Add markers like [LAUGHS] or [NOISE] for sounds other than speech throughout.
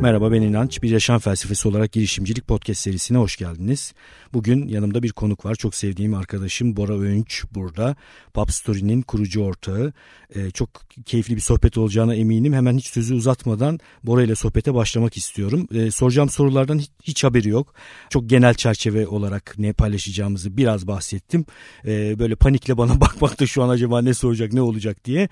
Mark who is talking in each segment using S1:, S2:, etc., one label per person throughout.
S1: Merhaba ben İnanç. Bir yaşam felsefesi olarak girişimcilik podcast serisine hoş geldiniz. Bugün yanımda bir konuk var. Çok sevdiğim arkadaşım Bora Öğünç burada. Pop Story'nin kurucu ortağı. Ee, çok keyifli bir sohbet olacağına eminim. Hemen hiç sözü uzatmadan Bora ile sohbete başlamak istiyorum. Ee, soracağım sorulardan hiç, hiç haberi yok. Çok genel çerçeve olarak ne paylaşacağımızı biraz bahsettim. Ee, böyle panikle bana [LAUGHS] bakmakta şu an acaba ne soracak ne olacak diye.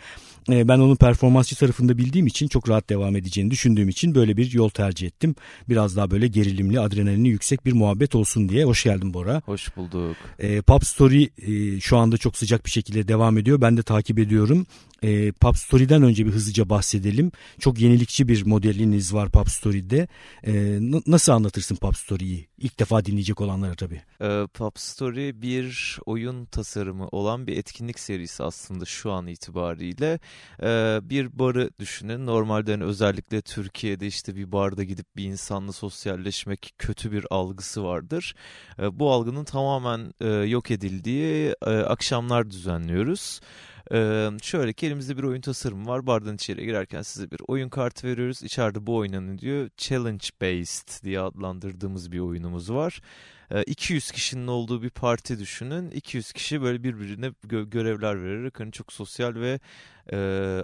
S1: Ee, ben onun performansçı tarafında bildiğim için çok rahat devam edeceğini düşündüğüm için böyle bir yol tercih ettim. Biraz daha böyle gerilimli, adrenalini yüksek bir muhabbet olsun diye. Hoş geldin Bora.
S2: Hoş bulduk.
S1: E, Pop Story e, şu anda çok sıcak bir şekilde devam ediyor. Ben de takip ediyorum. E, Pop Story'den önce bir hızlıca bahsedelim. Çok yenilikçi bir modeliniz var Pop Story'de. E, nasıl anlatırsın Pop Story'yi? İlk defa dinleyecek olanlara tabii.
S2: E, Pop Story bir oyun tasarımı olan bir etkinlik serisi aslında şu an itibariyle. E, bir barı düşünün. Normalde hani özellikle Türkiye'de işte bir barda gidip bir insanla sosyalleşmek kötü bir algısı vardır. E, bu algının tamamen e, yok edildiği e, akşamlar düzenliyoruz. Ee, şöyle ki elimizde bir oyun tasarımı var. Bardan içeri girerken size bir oyun kartı veriyoruz. İçeride bu oynanın diyor. Challenge based diye adlandırdığımız bir oyunumuz var. 200 kişinin olduğu bir parti düşünün. 200 kişi böyle birbirine gö- görevler vererek hani çok sosyal ve e,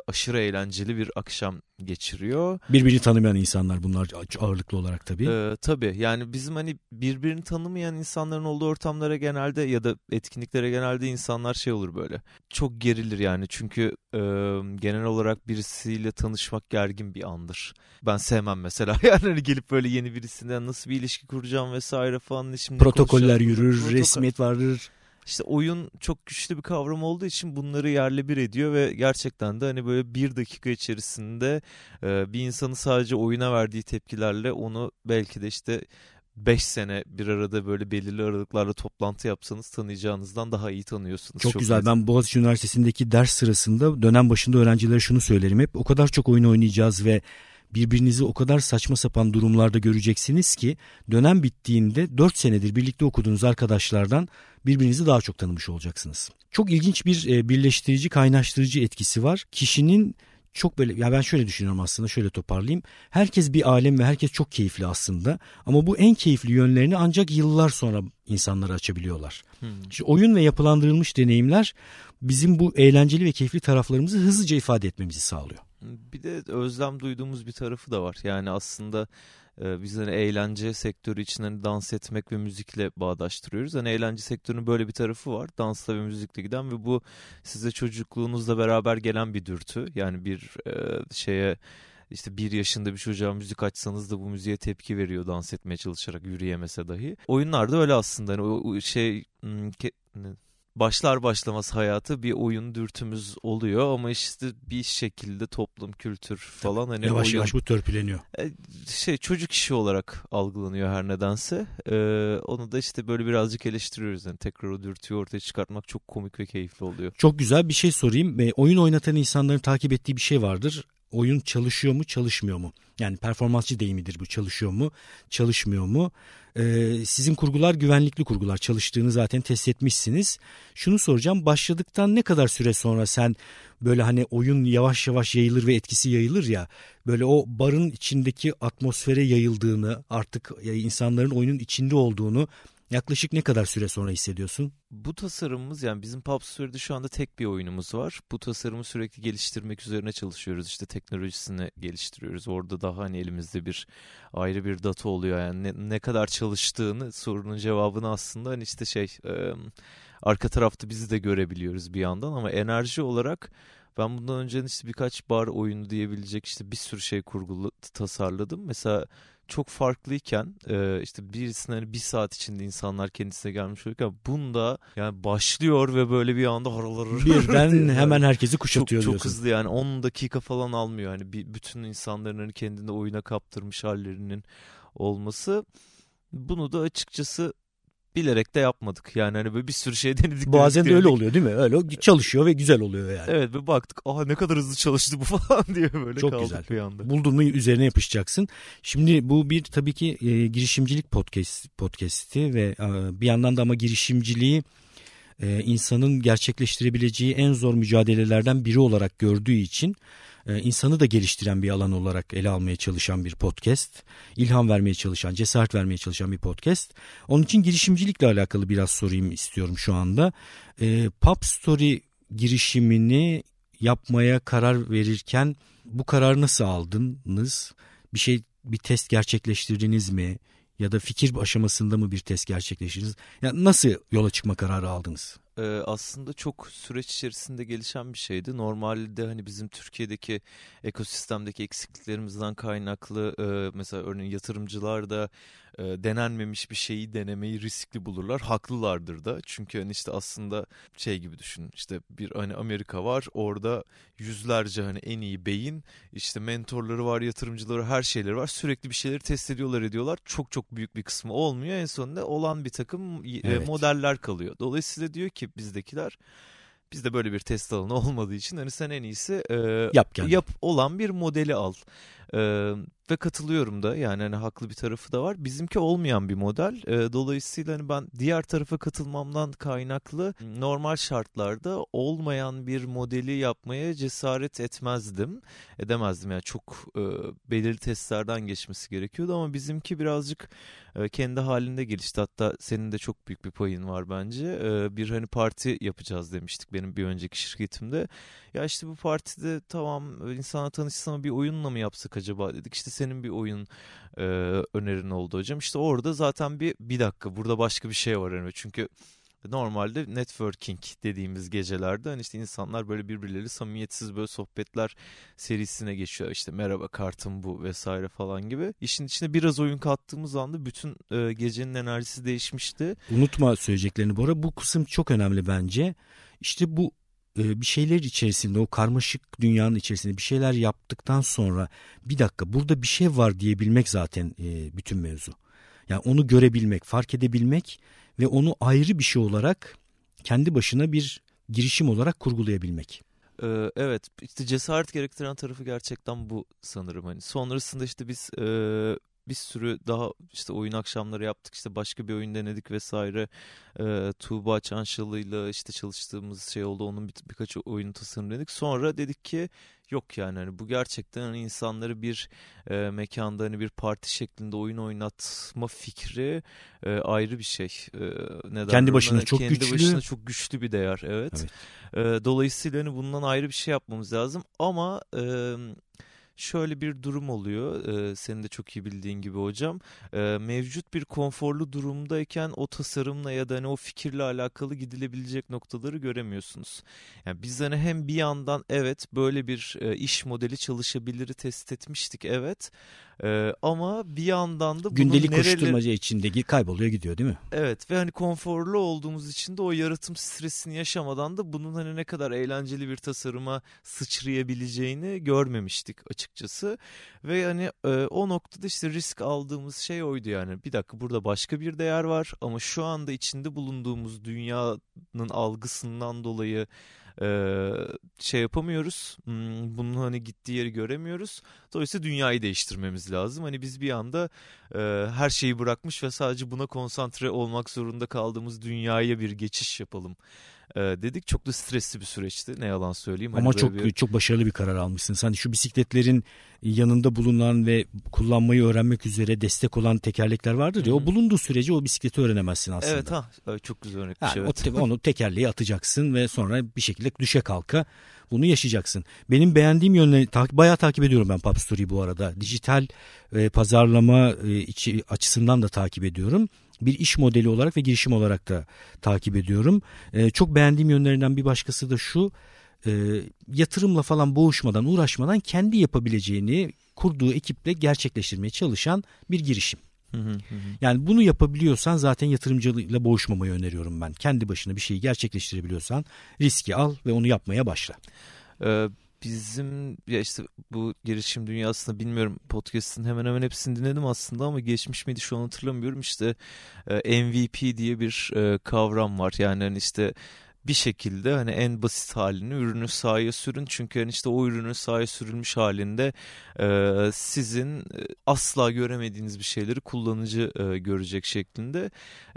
S2: aşırı eğlenceli bir akşam geçiriyor.
S1: Birbirini tanımayan insanlar bunlar ağırlıklı olarak tabii.
S2: Ee, tabii yani bizim hani birbirini tanımayan insanların olduğu ortamlara genelde ya da etkinliklere genelde insanlar şey olur böyle. Çok gerilir yani çünkü e, genel olarak birisiyle tanışmak gergin bir andır. Ben sevmem mesela [LAUGHS] yani hani gelip böyle yeni birisinden nasıl bir ilişki kuracağım vesaire falan. Şimdi
S1: Protokoller yürür, Protokol. resmiyet vardır.
S2: İşte oyun çok güçlü bir kavram olduğu için bunları yerle bir ediyor ve gerçekten de hani böyle bir dakika içerisinde e, bir insanı sadece oyuna verdiği tepkilerle onu belki de işte 5 sene bir arada böyle belirli aralıklarla toplantı yapsanız tanıyacağınızdan daha iyi tanıyorsunuz.
S1: Çok, çok güzel. Ben Boğaziçi Üniversitesi'ndeki ders sırasında dönem başında öğrencilere şunu söylerim hep. O kadar çok oyun oynayacağız ve birbirinizi o kadar saçma sapan durumlarda göreceksiniz ki dönem bittiğinde 4 senedir birlikte okuduğunuz arkadaşlardan birbirinizi daha çok tanımış olacaksınız. Çok ilginç bir e, birleştirici, kaynaştırıcı etkisi var. Kişinin çok böyle ya ben şöyle düşünüyorum aslında şöyle toparlayayım. Herkes bir alem ve herkes çok keyifli aslında. Ama bu en keyifli yönlerini ancak yıllar sonra insanlara açabiliyorlar. Hmm. İşte oyun ve yapılandırılmış deneyimler bizim bu eğlenceli ve keyifli taraflarımızı hızlıca ifade etmemizi sağlıyor.
S2: Bir de özlem duyduğumuz bir tarafı da var. Yani aslında e, biz hani eğlence sektörü için hani dans etmek ve müzikle bağdaştırıyoruz. Hani eğlence sektörünün böyle bir tarafı var. Dansla ve müzikle giden ve bu size çocukluğunuzla beraber gelen bir dürtü. Yani bir e, şeye işte bir yaşında bir çocuğa müzik açsanız da bu müziğe tepki veriyor dans etmeye çalışarak yürüyemese dahi. Oyunlarda öyle aslında hani o şey ke, başlar başlamaz hayatı bir oyun dürtümüz oluyor ama işte bir şekilde toplum, kültür falan hani
S1: yavaş
S2: oyun,
S1: yavaş bu törpüleniyor.
S2: E, şey çocuk işi olarak algılanıyor her nedense. Ee, onu da işte böyle birazcık eleştiriyoruz. Yani tekrar o dürtüyü ortaya çıkartmak çok komik ve keyifli oluyor.
S1: Çok güzel bir şey sorayım. E, oyun oynatan insanların takip ettiği bir şey vardır oyun çalışıyor mu çalışmıyor mu? Yani performansçı deyimidir bu çalışıyor mu çalışmıyor mu? Ee, sizin kurgular güvenlikli kurgular çalıştığını zaten test etmişsiniz. Şunu soracağım başladıktan ne kadar süre sonra sen böyle hani oyun yavaş yavaş yayılır ve etkisi yayılır ya böyle o barın içindeki atmosfere yayıldığını artık insanların oyunun içinde olduğunu Yaklaşık ne kadar süre sonra hissediyorsun?
S2: Bu tasarımımız yani bizim Pub Story'de şu anda tek bir oyunumuz var. Bu tasarımı sürekli geliştirmek üzerine çalışıyoruz. İşte teknolojisini geliştiriyoruz. Orada daha hani elimizde bir ayrı bir data oluyor. Yani ne, ne kadar çalıştığını sorunun cevabını aslında hani işte şey e, arka tarafta bizi de görebiliyoruz bir yandan ama enerji olarak ben bundan önce işte birkaç bar oyunu diyebilecek işte bir sürü şey kurgulu tasarladım. Mesela çok farklıyken e, işte birisine hani bir saat içinde insanlar kendisine gelmiş olurken bunda yani başlıyor ve böyle bir anda haralar [LAUGHS]
S1: birden [LAUGHS] hemen herkesi kuşatıyor
S2: çok,
S1: diyorsun.
S2: Çok hızlı yani 10 dakika falan almıyor. Hani bir, bütün insanların hani kendini oyuna kaptırmış hallerinin olması bunu da açıkçası bilerek de yapmadık. Yani hani böyle bir sürü şey [LAUGHS] denedik.
S1: Bazen de öyle oluyor değil mi? Öyle çalışıyor ve güzel oluyor yani.
S2: Evet ve baktık aha ne kadar hızlı çalıştı bu [LAUGHS] falan diye böyle
S1: Çok
S2: kaldık
S1: güzel.
S2: bir anda.
S1: Buldun mu üzerine yapışacaksın. Şimdi bu bir tabii ki e, girişimcilik podcast podcast'i ve e, bir yandan da ama girişimciliği e, insanın gerçekleştirebileceği en zor mücadelelerden biri olarak gördüğü için e, insanı da geliştiren bir alan olarak ele almaya çalışan bir podcast. İlham vermeye çalışan, cesaret vermeye çalışan bir podcast. Onun için girişimcilikle alakalı biraz sorayım istiyorum şu anda. E, Pop Story girişimini yapmaya karar verirken bu kararı nasıl aldınız? Bir şey bir test gerçekleştirdiniz mi? Ya da fikir aşamasında mı bir test gerçekleştirdiniz? Yani nasıl yola çıkma kararı aldınız?
S2: e, aslında çok süreç içerisinde gelişen bir şeydi. Normalde hani bizim Türkiye'deki ekosistemdeki eksikliklerimizden kaynaklı e, mesela örneğin yatırımcılar da e, denenmemiş bir şeyi denemeyi riskli bulurlar. Haklılardır da. Çünkü hani işte aslında şey gibi düşün. İşte bir hani Amerika var. Orada yüzlerce hani en iyi beyin, işte mentorları var, yatırımcıları, her şeyleri var. Sürekli bir şeyleri test ediyorlar, ediyorlar. Çok çok büyük bir kısmı olmuyor. En sonunda olan bir takım e, evet. modeller kalıyor. Dolayısıyla diyor ki bizdekiler bizde böyle bir test alanı [LAUGHS] olmadığı için hani sen en iyisi e, yap, yap olan bir modeli al. E, ve katılıyorum da yani hani haklı bir tarafı da var. Bizimki olmayan bir model. E, dolayısıyla hani ben diğer tarafa katılmamdan kaynaklı normal şartlarda olmayan bir modeli yapmaya cesaret etmezdim. Edemezdim yani çok e, belirli testlerden geçmesi gerekiyordu ama bizimki birazcık e, kendi halinde gelişti. Hatta senin de çok büyük bir payın var bence. E, bir hani parti yapacağız demiştik benim bir önceki şirketimde. Ya işte bu partide tamam insana tanışsam bir oyunla mı yapsak acaba dedik. İşte senin bir oyun e, önerin oldu hocam. İşte orada zaten bir bir dakika burada başka bir şey var yani çünkü normalde networking dediğimiz gecelerde hani işte insanlar böyle birbirleri samimiyetsiz böyle sohbetler serisine geçiyor. İşte merhaba kartım bu vesaire falan gibi. İşin içine biraz oyun kattığımız anda bütün e, gecenin enerjisi değişmişti.
S1: Unutma söyleyeceklerini Bora. Bu kısım çok önemli bence. İşte bu e, bir şeyler içerisinde o karmaşık dünyanın içerisinde bir şeyler yaptıktan sonra bir dakika burada bir şey var diyebilmek zaten e, bütün mevzu. Yani onu görebilmek, fark edebilmek ve onu ayrı bir şey olarak kendi başına bir girişim olarak kurgulayabilmek.
S2: Ee, evet işte cesaret gerektiren tarafı gerçekten bu sanırım. Hani sonrasında işte biz e, bir sürü daha işte oyun akşamları yaptık işte başka bir oyun denedik vesaire e, Tuğba Çanşalı ile işte çalıştığımız şey oldu onun bir, birkaç oyun tasarımladık sonra dedik ki yok yani hani bu gerçekten hani insanları bir e, mekanda hani bir parti şeklinde oyun oynatma fikri e, ayrı bir şey. E,
S1: neden? Kendi başına çok
S2: kendi
S1: güçlü.
S2: başına çok güçlü bir değer evet. evet. E, dolayısıyla hani bundan ayrı bir şey yapmamız lazım ama e, şöyle bir durum oluyor. E, senin de çok iyi bildiğin gibi hocam. E, mevcut bir konforlu durumdayken o tasarımla ya da hani o fikirle alakalı gidilebilecek noktaları göremiyorsunuz. Yani biz hani hem bir yandan evet böyle bir e, iş modeli çalışabiliri test etmiştik evet. Ee, ama bir yandan da
S1: gündelik nereleri... koşturmaca içinde kayboluyor gidiyor değil mi?
S2: Evet ve hani konforlu olduğumuz için de o yaratım stresini yaşamadan da bunun hani ne kadar eğlenceli bir tasarıma sıçrayabileceğini görmemiştik açıkçası. Ve hani e, o noktada işte risk aldığımız şey oydu yani. Bir dakika burada başka bir değer var ama şu anda içinde bulunduğumuz dünyanın algısından dolayı e, şey yapamıyoruz. Hmm, bunun hani gittiği yeri göremiyoruz. Dolayısıyla dünyayı değiştirmemiz lazım. Hani biz bir anda e, her şeyi bırakmış ve sadece buna konsantre olmak zorunda kaldığımız dünyaya bir geçiş yapalım e, dedik. Çok da stresli bir süreçti ne yalan söyleyeyim.
S1: Hani Ama hani çok bir... çok başarılı bir karar almışsın. Hani şu bisikletlerin yanında bulunan ve kullanmayı öğrenmek üzere destek olan tekerlekler vardır ya Hı-hı. o bulunduğu sürece o bisikleti öğrenemezsin aslında.
S2: Evet ha çok güzel örnek bir yani
S1: şey.
S2: Evet.
S1: O, onu tekerleğe atacaksın ve sonra bir şekilde düşe kalka bunu yaşayacaksın. Benim beğendiğim yönleri ta, bayağı takip ediyorum ben Pop Story'yi bu arada. Dijital e, pazarlama e, içi, açısından da takip ediyorum bir iş modeli olarak ve girişim olarak da takip ediyorum. E, çok beğendiğim yönlerinden bir başkası da şu e, yatırımla falan boğuşmadan uğraşmadan kendi yapabileceğini kurduğu ekiple gerçekleştirmeye çalışan bir girişim. Yani bunu yapabiliyorsan zaten yatırımcıyla boğuşmamayı öneriyorum ben. Kendi başına bir şeyi gerçekleştirebiliyorsan riski al ve onu yapmaya başla.
S2: Ee, bizim ya işte bu girişim dünyasında bilmiyorum podcast'ın hemen hemen hepsini dinledim aslında ama geçmiş miydi şu an hatırlamıyorum. İşte e, MVP diye bir e, kavram var. Yani hani işte bir şekilde hani en basit halini ürünü sahaya sürün. Çünkü hani işte o ürünün sahaya sürülmüş halinde e, sizin e, asla göremediğiniz bir şeyleri kullanıcı e, görecek şeklinde.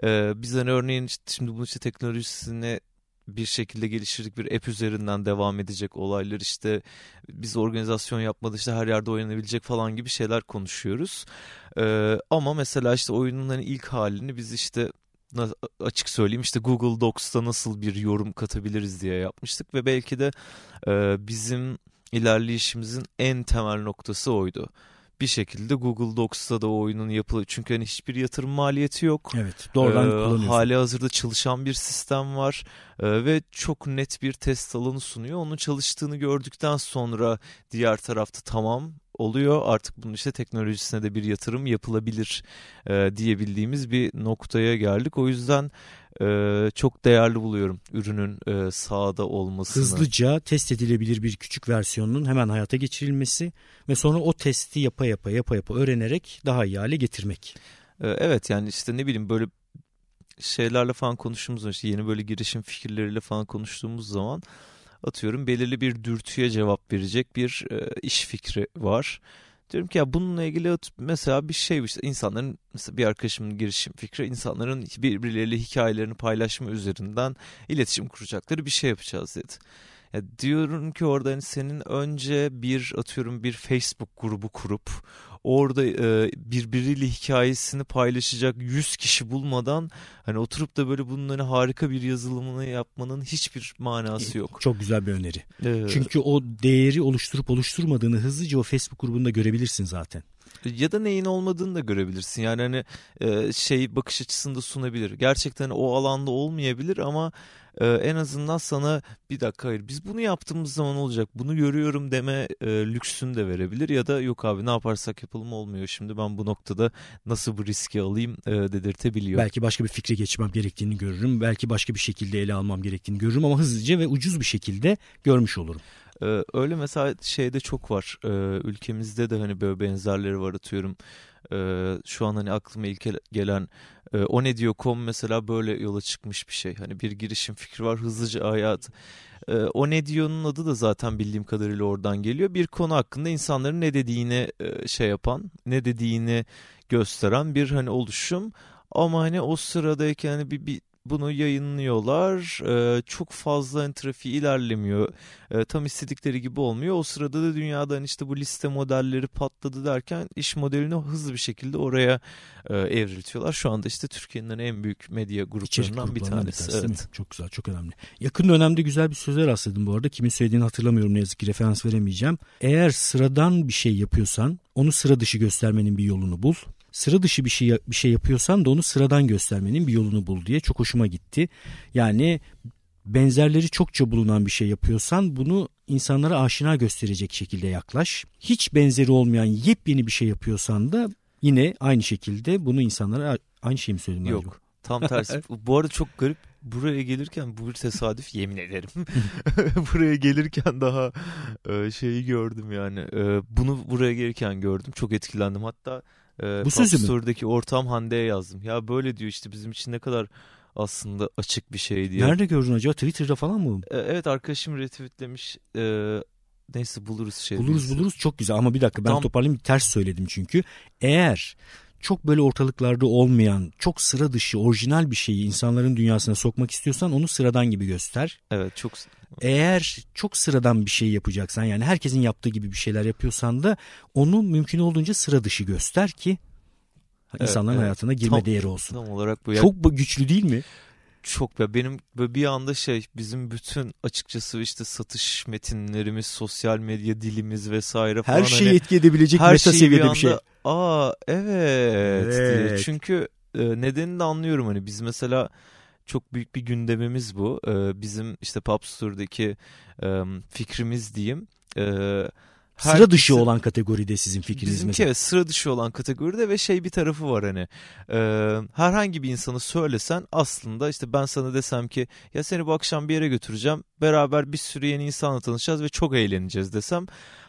S2: E, biz hani örneğin işte şimdi bunun işte teknolojisine bir şekilde geliştirdik bir app üzerinden devam edecek olaylar işte biz organizasyon yapmadı işte her yerde oynanabilecek falan gibi şeyler konuşuyoruz. Ee, ama mesela işte oyunların ilk halini biz işte açık söyleyeyim işte Google Docs'ta nasıl bir yorum katabiliriz diye yapmıştık ve belki de e, bizim ilerleyişimizin en temel noktası oydu bir şekilde Google Docs'ta da o oyunun yapılı çünkü hani hiçbir yatırım maliyeti yok.
S1: Evet, doğrudan ee, kullanıyorsun.
S2: Hali hazırda çalışan bir sistem var ee, ve çok net bir test alanı sunuyor. Onun çalıştığını gördükten sonra diğer tarafta tamam oluyor. Artık bunun işte teknolojisine de bir yatırım yapılabilir e, diyebildiğimiz bir noktaya geldik. O yüzden e, çok değerli buluyorum ürünün e, sahada olmasını.
S1: Hızlıca test edilebilir bir küçük versiyonunun hemen hayata geçirilmesi ve sonra o testi yapa yapa yapa yapa öğrenerek daha iyi hale getirmek.
S2: E, evet yani işte ne bileyim böyle şeylerle falan konuştuğumuz zaman işte yeni böyle girişim fikirleriyle falan konuştuğumuz zaman atıyorum belirli bir dürtüye cevap verecek bir e, iş fikri var. Diyorum ki ya bununla ilgili mesela bir şey işte insanların mesela bir arkadaşımın girişim fikri insanların birbirleriyle hikayelerini paylaşma üzerinden iletişim kuracakları bir şey yapacağız dedi. Ya diyorum ki orada hani senin önce bir atıyorum bir Facebook grubu kurup orada e, birbiriyle hikayesini paylaşacak 100 kişi bulmadan hani oturup da böyle bunların harika bir yazılımını yapmanın hiçbir manası yok.
S1: Çok güzel bir öneri. Ee, Çünkü o değeri oluşturup oluşturmadığını hızlıca o Facebook grubunda görebilirsin zaten
S2: ya da neyin olmadığını da görebilirsin. Yani hani e, şey bakış açısında sunabilir. Gerçekten o alanda olmayabilir ama e, en azından sana bir dakika hayır biz bunu yaptığımız zaman olacak bunu görüyorum deme e, lüksünü de verebilir ya da yok abi ne yaparsak yapalım olmuyor şimdi ben bu noktada nasıl bu riski alayım e, dedirtebiliyor.
S1: Belki başka bir fikre geçmem gerektiğini görürüm belki başka bir şekilde ele almam gerektiğini görürüm ama hızlıca ve ucuz bir şekilde görmüş olurum.
S2: Ee, öyle mesela şeyde çok var. Ee, ülkemizde de hani böyle benzerleri var atıyorum. Ee, şu an hani aklıma ilk gelen e, o ne diyor.com mesela böyle yola çıkmış bir şey. Hani bir girişim fikri var hızlıca hayat. E, o ne diyor'nun adı da zaten bildiğim kadarıyla oradan geliyor. Bir konu hakkında insanların ne dediğini e, şey yapan, ne dediğini gösteren bir hani oluşum. Ama hani o sıradayken hani bir, bir bunu yayınlıyorlar. Ee, çok fazla hani, trafiği ilerlemiyor. Ee, tam istedikleri gibi olmuyor. O sırada da dünyadan hani, işte bu liste modelleri patladı derken iş modelini hızlı bir şekilde oraya e, evriltiyorlar. Şu anda işte Türkiye'nin en büyük medya gruplarından bir tanesi. Bir tanesi evet.
S1: Çok güzel, çok önemli. Yakın dönemde güzel bir söze rastladım bu arada. Kimin söylediğini hatırlamıyorum ne yazık ki referans veremeyeceğim. Eğer sıradan bir şey yapıyorsan onu sıra dışı göstermenin bir yolunu bul sıra dışı bir şey bir şey yapıyorsan da onu sıradan göstermenin bir yolunu bul diye çok hoşuma gitti. Yani benzerleri çokça bulunan bir şey yapıyorsan bunu insanlara aşina gösterecek şekilde yaklaş. Hiç benzeri olmayan yepyeni bir şey yapıyorsan da yine aynı şekilde bunu insanlara aynı şeyi mi söyledim?
S2: Yok. Acaba? Tam tersi. [LAUGHS] bu arada çok garip. Buraya gelirken bu bir tesadüf yemin ederim. [LAUGHS] buraya gelirken daha e, şeyi gördüm yani. E, bunu buraya gelirken gördüm. Çok etkilendim. Hatta e, Bu sözü Story'deki ortam Hande'ye yazdım. Ya böyle diyor işte bizim için ne kadar aslında açık bir şey diye.
S1: Nerede gördün acaba? Twitter'da falan mı?
S2: E, evet arkadaşım retweetlemiş. E, neyse buluruz şey.
S1: Buluruz buluruz çok güzel ama bir dakika ben Tam... toparlayayım ters söyledim çünkü. Eğer çok böyle ortalıklarda olmayan, çok sıra dışı, orijinal bir şeyi insanların dünyasına sokmak istiyorsan onu sıradan gibi göster.
S2: Evet çok
S1: eğer çok sıradan bir şey yapacaksan yani herkesin yaptığı gibi bir şeyler yapıyorsan da onu mümkün olduğunca sıra dışı göster ki evet, insanların evet. hayatına girme tam, değeri olsun.
S2: Tam olarak bu.
S1: Çok güçlü değil mi?
S2: Çok ya benim böyle bir anda şey bizim bütün açıkçası işte satış metinlerimiz, sosyal medya dilimiz vesaire falan.
S1: Her şeyi hani, etki edebilecek her meta seviyede bir, anda, bir şey.
S2: Aa evet. evet. Çünkü e, nedenini de anlıyorum hani biz mesela çok büyük bir gündemimiz bu. Ee, bizim işte Pop Store'daki e, fikrimiz diyeyim.
S1: E, sıra dışı olan kategoride sizin fikriniz
S2: Bizimki mesela. evet sıra dışı olan kategoride ve şey bir tarafı var hani e, herhangi bir insanı söylesen aslında işte ben sana desem ki ya seni bu akşam bir yere götüreceğim beraber bir sürü yeni insanla tanışacağız ve çok eğleneceğiz desem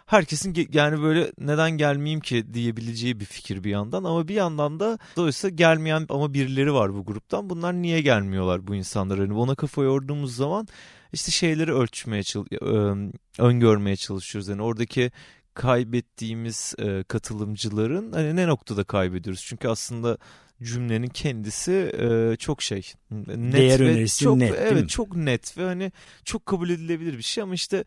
S2: herkesin yani böyle neden gelmeyeyim ki diyebileceği bir fikir bir yandan ama bir yandan da dolayısıyla gelmeyen ama birileri var bu gruptan. Bunlar niye gelmiyorlar bu insanlar? Hani ona kafa yorduğumuz zaman işte şeyleri ölçmeye öngörmeye çalışıyoruz. Yani oradaki kaybettiğimiz katılımcıların hani ne noktada kaybediyoruz? Çünkü aslında cümlenin kendisi e, çok şey
S1: net Değer ve
S2: çok
S1: net,
S2: evet çok net ve hani çok kabul edilebilir bir şey ama işte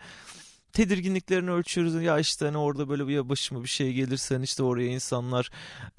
S2: tedirginliklerini ölçüyoruz. Ya işte hani orada böyle bir başıma bir şey gelirse hani işte oraya insanlar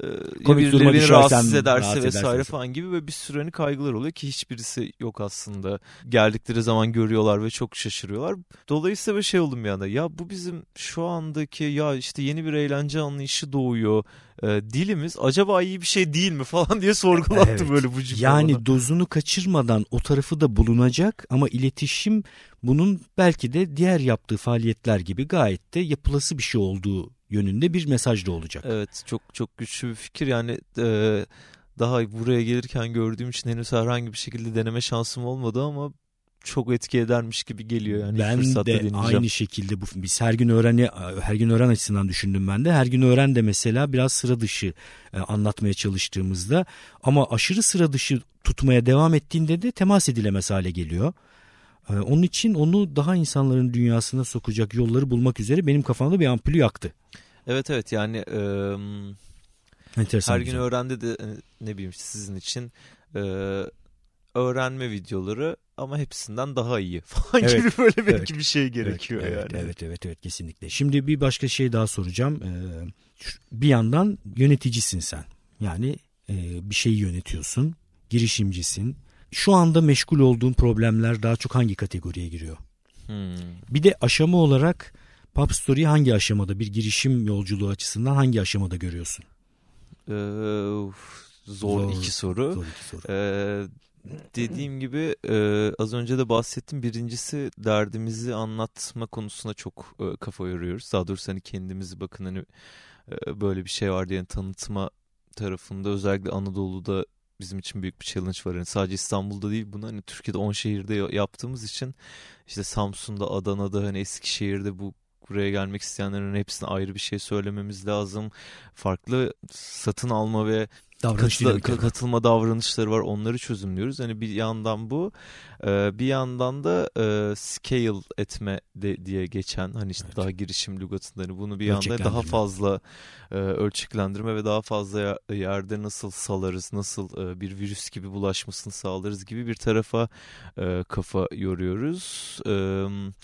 S2: e, Komik birileri rahatsız ederse rahat vesaire falan gibi ve bir sürü hani kaygılar oluyor ki hiçbirisi yok aslında. Geldikleri zaman görüyorlar ve çok şaşırıyorlar. Dolayısıyla bir şey oldum bir anda. Ya bu bizim şu andaki ya işte yeni bir eğlence anlayışı doğuyor e, dilimiz acaba iyi bir şey değil mi falan diye sorgulattı evet. böyle bu cümle
S1: Yani
S2: bana.
S1: dozunu kaçırmadan o tarafı da bulunacak ama iletişim bunun belki de diğer yaptığı faaliyetler gibi gayet de yapılası bir şey olduğu yönünde bir mesaj da olacak.
S2: Evet çok çok güçlü bir fikir yani e, daha buraya gelirken gördüğüm için henüz herhangi bir şekilde deneme şansım olmadı ama çok etki edermiş gibi geliyor yani.
S1: Ben de aynı şekilde bu biz her gün öğreni her gün öğren açısından düşündüm ben de. Her gün öğren de mesela biraz sıra dışı e, anlatmaya çalıştığımızda ama aşırı sıra dışı tutmaya devam ettiğinde de temas edilemez hale geliyor. E, onun için onu daha insanların dünyasına sokacak yolları bulmak üzere benim kafamda bir ampulü yaktı.
S2: Evet evet yani e, Enteresan her güzel. gün öğrendi de e, ne bileyim sizin için e, öğrenme videoları ama hepsinden daha iyi falan evet, gibi böyle belki evet, bir şey gerekiyor
S1: evet,
S2: yani.
S1: Evet, evet evet evet kesinlikle. Şimdi bir başka şey daha soracağım. Ee, bir yandan yöneticisin sen. Yani e, bir şeyi yönetiyorsun, girişimcisin. Şu anda meşgul olduğun problemler daha çok hangi kategoriye giriyor? Hmm. Bir de aşama olarak Pop Story'yi hangi aşamada bir girişim yolculuğu açısından hangi aşamada görüyorsun?
S2: Ee, zor, zor iki soru. Zor iki soru. Ee, dediğim gibi e, az önce de bahsettim. Birincisi derdimizi anlatma konusuna çok e, kafa yoruyoruz. Daha doğrusu hani kendimizi bakın hani e, böyle bir şey var diye tanıtma tarafında özellikle Anadolu'da bizim için büyük bir challenge var. Yani sadece İstanbul'da değil bunu hani Türkiye'de 10 şehirde yaptığımız için işte Samsun'da, Adana'da hani Eskişehir'de bu buraya gelmek isteyenlerin hepsine ayrı bir şey söylememiz lazım. Farklı satın alma ve Katıl, katılma davranışları var onları çözümlüyoruz. Hani bir yandan bu e, bir yandan da e, scale etme de, diye geçen hani işte evet. daha girişim lügatında hani bunu bir yanda daha fazla e, ölçeklendirme ve daha fazla yerde nasıl salarız nasıl bir virüs gibi bulaşmasını sağlarız gibi bir tarafa kafa yoruyoruz. Evet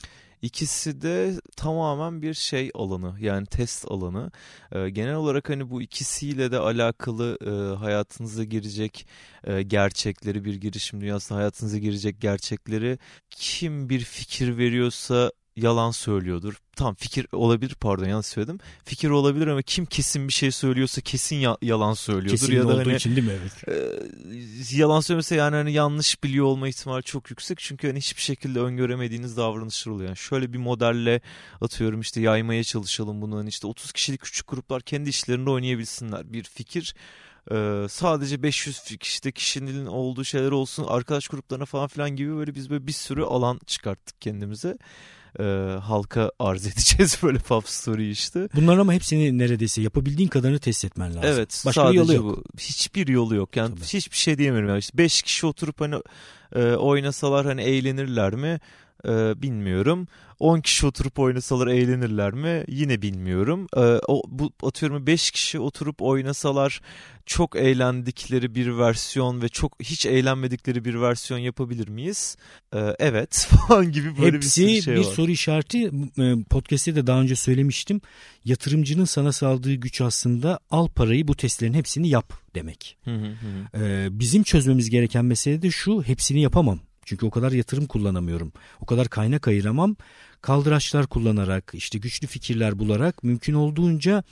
S2: İkisi de tamamen bir şey alanı yani test alanı. E, genel olarak hani bu ikisiyle de alakalı e, hayatınıza girecek e, gerçekleri bir girişim dünyasında hayatınıza girecek gerçekleri kim bir fikir veriyorsa yalan söylüyordur. Tam fikir olabilir pardon yanlış söyledim. Fikir olabilir ama kim kesin bir şey söylüyorsa kesin ya, yalan söylüyordur.
S1: Kesin
S2: ya
S1: da olduğu hani, için değil mi? Evet.
S2: E, yalan söylemese yani hani yanlış biliyor olma ihtimali çok yüksek. Çünkü hani hiçbir şekilde öngöremediğiniz davranışlar oluyor. Yani şöyle bir modelle atıyorum işte yaymaya çalışalım bunu. Hani işte 30 kişilik küçük gruplar kendi işlerinde oynayabilsinler. Bir fikir ee, sadece 500 işte kişinin olduğu şeyler olsun arkadaş gruplarına falan filan gibi böyle biz böyle bir sürü alan çıkarttık kendimize e, halka arz [LAUGHS] edeceğiz böyle pop story işte.
S1: Bunlar ama hepsini neredeyse yapabildiğin kadarını test etmen lazım.
S2: Evet. Başka bir yolu yok. Bu. Hiçbir yolu yok. Yani Tabii. hiçbir şey diyemiyorum. Yani işte 5 kişi oturup hani e, oynasalar hani eğlenirler mi? E, bilmiyorum. 10 kişi oturup oynasalar eğlenirler mi? Yine bilmiyorum. E, o, bu atıyorum 5 kişi oturup oynasalar çok eğlendikleri bir versiyon ve çok hiç eğlenmedikleri bir versiyon yapabilir miyiz? E, evet [LAUGHS] falan gibi böyle
S1: Hepsi
S2: bir şey
S1: bir
S2: var.
S1: soru işareti. Podcast'te de daha önce söylemiştim. Yatırımcının sana sağladığı güç aslında al parayı bu testlerin hepsini yap demek. Hı hı hı. Ee, bizim çözmemiz gereken mesele de şu hepsini yapamam. Çünkü o kadar yatırım kullanamıyorum. O kadar kaynak ayıramam. Kaldıraçlar kullanarak, işte güçlü fikirler bularak mümkün olduğunca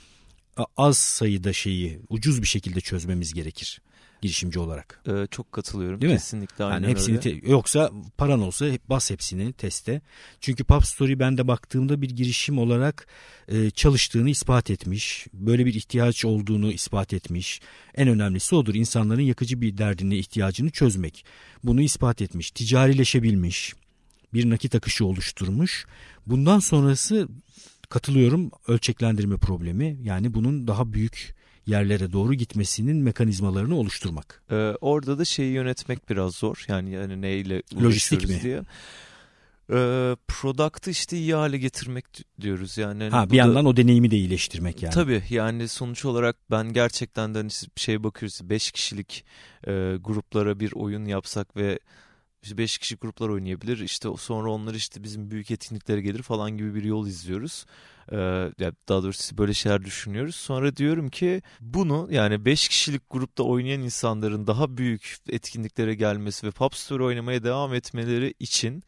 S1: az sayıda şeyi ucuz bir şekilde çözmemiz gerekir girişimci olarak.
S2: Ee, çok katılıyorum. Değil Kesinlikle mi?
S1: yani hepsini öyle. Te- yoksa paran olsa bas hepsini teste. Çünkü Pub Story ben de baktığımda bir girişim olarak e, çalıştığını ispat etmiş. Böyle bir ihtiyaç olduğunu ispat etmiş. En önemlisi odur. insanların yakıcı bir derdini, ihtiyacını çözmek. Bunu ispat etmiş. Ticarileşebilmiş. Bir nakit akışı oluşturmuş. Bundan sonrası katılıyorum ölçeklendirme problemi. Yani bunun daha büyük yerlere doğru gitmesinin mekanizmalarını oluşturmak.
S2: Ee, orada da şeyi yönetmek biraz zor. Yani yani neyle Lojistik mi? diye. e, product'ı işte iyi hale getirmek diyoruz yani. Hani
S1: ha bir yandan o deneyimi de iyileştirmek yani.
S2: Tabii yani sonuç olarak ben gerçekten de hani şey bakıyoruz 5 kişilik e, gruplara bir oyun yapsak ve işte 5 kişi gruplar oynayabilir. İşte sonra onlar işte bizim büyük etkinliklere gelir falan gibi bir yol izliyoruz. Ee, daha doğrusu böyle şeyler düşünüyoruz. Sonra diyorum ki bunu yani 5 kişilik grupta oynayan insanların daha büyük etkinliklere gelmesi ve Pop Store oynamaya devam etmeleri için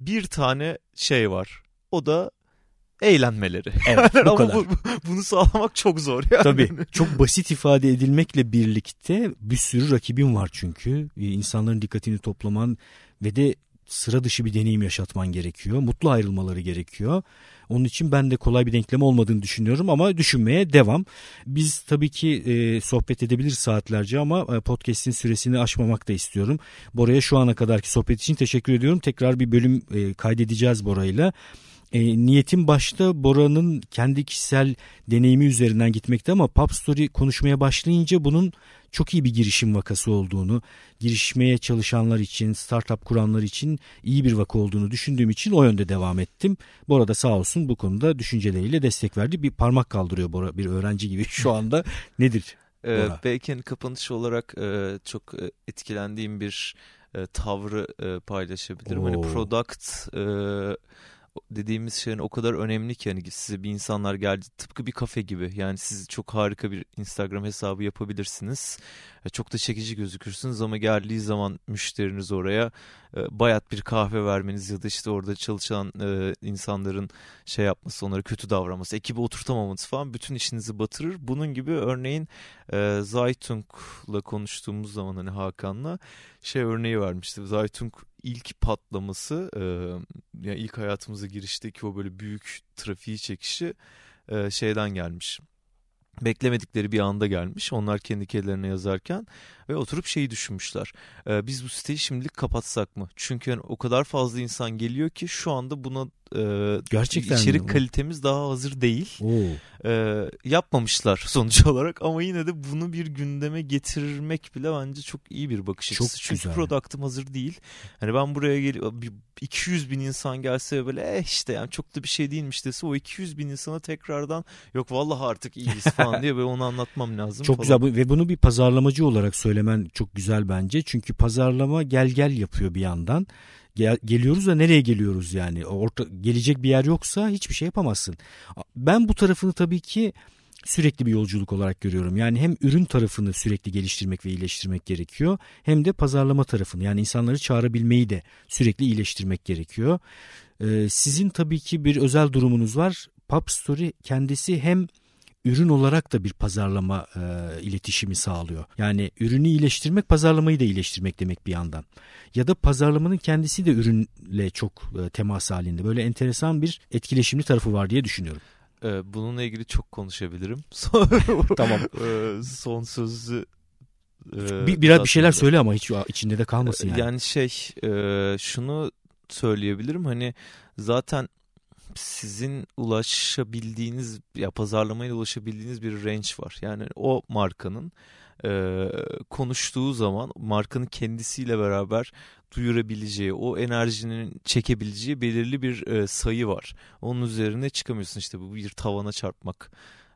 S2: bir tane şey var. O da eğlenmeleri.
S1: Evet, [LAUGHS] bu
S2: Ama
S1: kadar.
S2: Bu, bunu sağlamak çok zor yani.
S1: Tabii [LAUGHS] çok basit ifade edilmekle birlikte bir sürü rakibin var çünkü. Ee, insanların dikkatini toplaman ve de sıra dışı bir deneyim yaşatman gerekiyor. Mutlu ayrılmaları gerekiyor. Onun için ben de kolay bir denklem olmadığını düşünüyorum ama düşünmeye devam. Biz tabii ki e, sohbet edebiliriz saatlerce ama e, podcast'in süresini aşmamak da istiyorum. Bora'ya şu ana kadarki sohbet için teşekkür ediyorum. Tekrar bir bölüm e, kaydedeceğiz Bora'yla. E, niyetim başta Bora'nın kendi kişisel deneyimi üzerinden gitmekti ama Pop Story konuşmaya başlayınca bunun çok iyi bir girişim vakası olduğunu, girişmeye çalışanlar için, startup kuranlar için iyi bir vaka olduğunu düşündüğüm için o yönde devam ettim. Bora da sağ olsun bu konuda düşünceleriyle destek verdi. Bir parmak kaldırıyor Bora bir öğrenci gibi [LAUGHS] şu anda. Nedir?
S2: Ee, belki hani kapanış olarak e, çok e, etkilendiğim bir e, tavrı e, paylaşabilirim. Hani Oo. Hani product e, dediğimiz şeyin o kadar önemli ki hani size bir insanlar geldi tıpkı bir kafe gibi. Yani siz çok harika bir Instagram hesabı yapabilirsiniz. E, çok da çekici gözükürsünüz ama geldiği zaman müşteriniz oraya e, bayat bir kahve vermeniz ya da işte orada çalışan e, insanların şey yapması onlara kötü davranması ekibi oturtamaması falan bütün işinizi batırır. Bunun gibi örneğin Zaytung'la konuştuğumuz zaman hani Hakan'la şey örneği vermişti. Zaytung ilk patlaması e, yani ilk hayatımıza girişteki o böyle büyük trafiği çekişi e, şeyden gelmiş. Beklemedikleri bir anda gelmiş. Onlar kendi kendilerine yazarken ve oturup şeyi düşünmüşler. E, biz bu siteyi şimdilik kapatsak mı? Çünkü yani o kadar fazla insan geliyor ki şu anda buna e, Gerçekten içerik mi? kalitemiz daha hazır değil. E, yapmamışlar [LAUGHS] sonuç olarak ama yine de bunu bir gündeme getirmek bile bence çok iyi bir bakış açısı. Çok Çünkü güzel. product'ım hazır değil. Hani ben buraya geliyorum 200 bin insan gelse böyle eh işte yani çok da bir şey değilmiş dese o 200 bin insana tekrardan yok vallahi artık iyiyiz falan [LAUGHS] diye ve onu anlatmam lazım.
S1: Çok falan. güzel ve bunu bir pazarlamacı olarak söylemen çok güzel bence. Çünkü pazarlama gel gel yapıyor bir yandan. Gel, geliyoruz da nereye geliyoruz yani? Orta, gelecek bir yer yoksa hiçbir şey yapamazsın. Ben bu tarafını tabii ki sürekli bir yolculuk olarak görüyorum. Yani hem ürün tarafını sürekli geliştirmek ve iyileştirmek gerekiyor hem de pazarlama tarafını yani insanları çağırabilmeyi de sürekli iyileştirmek gerekiyor. Ee, sizin tabii ki bir özel durumunuz var. Pub Story kendisi hem ürün olarak da bir pazarlama e, iletişimi sağlıyor. Yani ürünü iyileştirmek pazarlamayı da iyileştirmek demek bir yandan. Ya da pazarlamanın kendisi de ürünle çok e, temas halinde. Böyle enteresan bir etkileşimli tarafı var diye düşünüyorum.
S2: Ee, bununla ilgili çok konuşabilirim. [LAUGHS]
S1: tamam.
S2: Ee, son sözü
S1: e, bir, biraz bir şeyler söyle ama hiç içinde de kalmasın yani.
S2: Yani şey e, şunu söyleyebilirim hani zaten sizin ulaşabildiğiniz ya pazarlamaya ulaşabildiğiniz bir range var. Yani o markanın e, konuştuğu zaman markanın kendisiyle beraber duyurabileceği, o enerjinin çekebileceği belirli bir e, sayı var. Onun üzerine çıkamıyorsun işte bu bir tavana çarpmak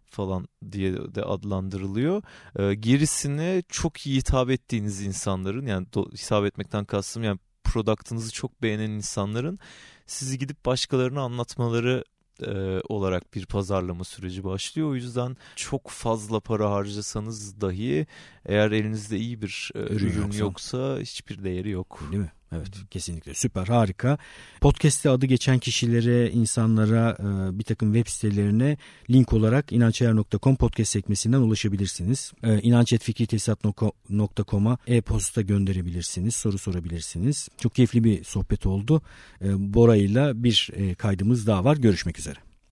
S2: falan diye de adlandırılıyor. E, gerisini çok iyi hitap ettiğiniz insanların yani do, hitap etmekten kastım yani product'ınızı çok beğenen insanların sizi gidip başkalarına anlatmaları e, olarak bir pazarlama süreci başlıyor. O yüzden çok fazla para harcasanız dahi eğer elinizde iyi bir e, ürün, ürün yoksa, yoksa hiçbir değeri yok.
S1: Değil mi? Evet kesinlikle süper harika. Podcast'te adı geçen kişilere, insanlara e, bir takım web sitelerine link olarak inançayar.com podcast sekmesinden ulaşabilirsiniz. E, inançetfikritesat.com'a e-posta gönderebilirsiniz, soru sorabilirsiniz. Çok keyifli bir sohbet oldu. E, Bora ile bir kaydımız daha var. Görüşmek üzere.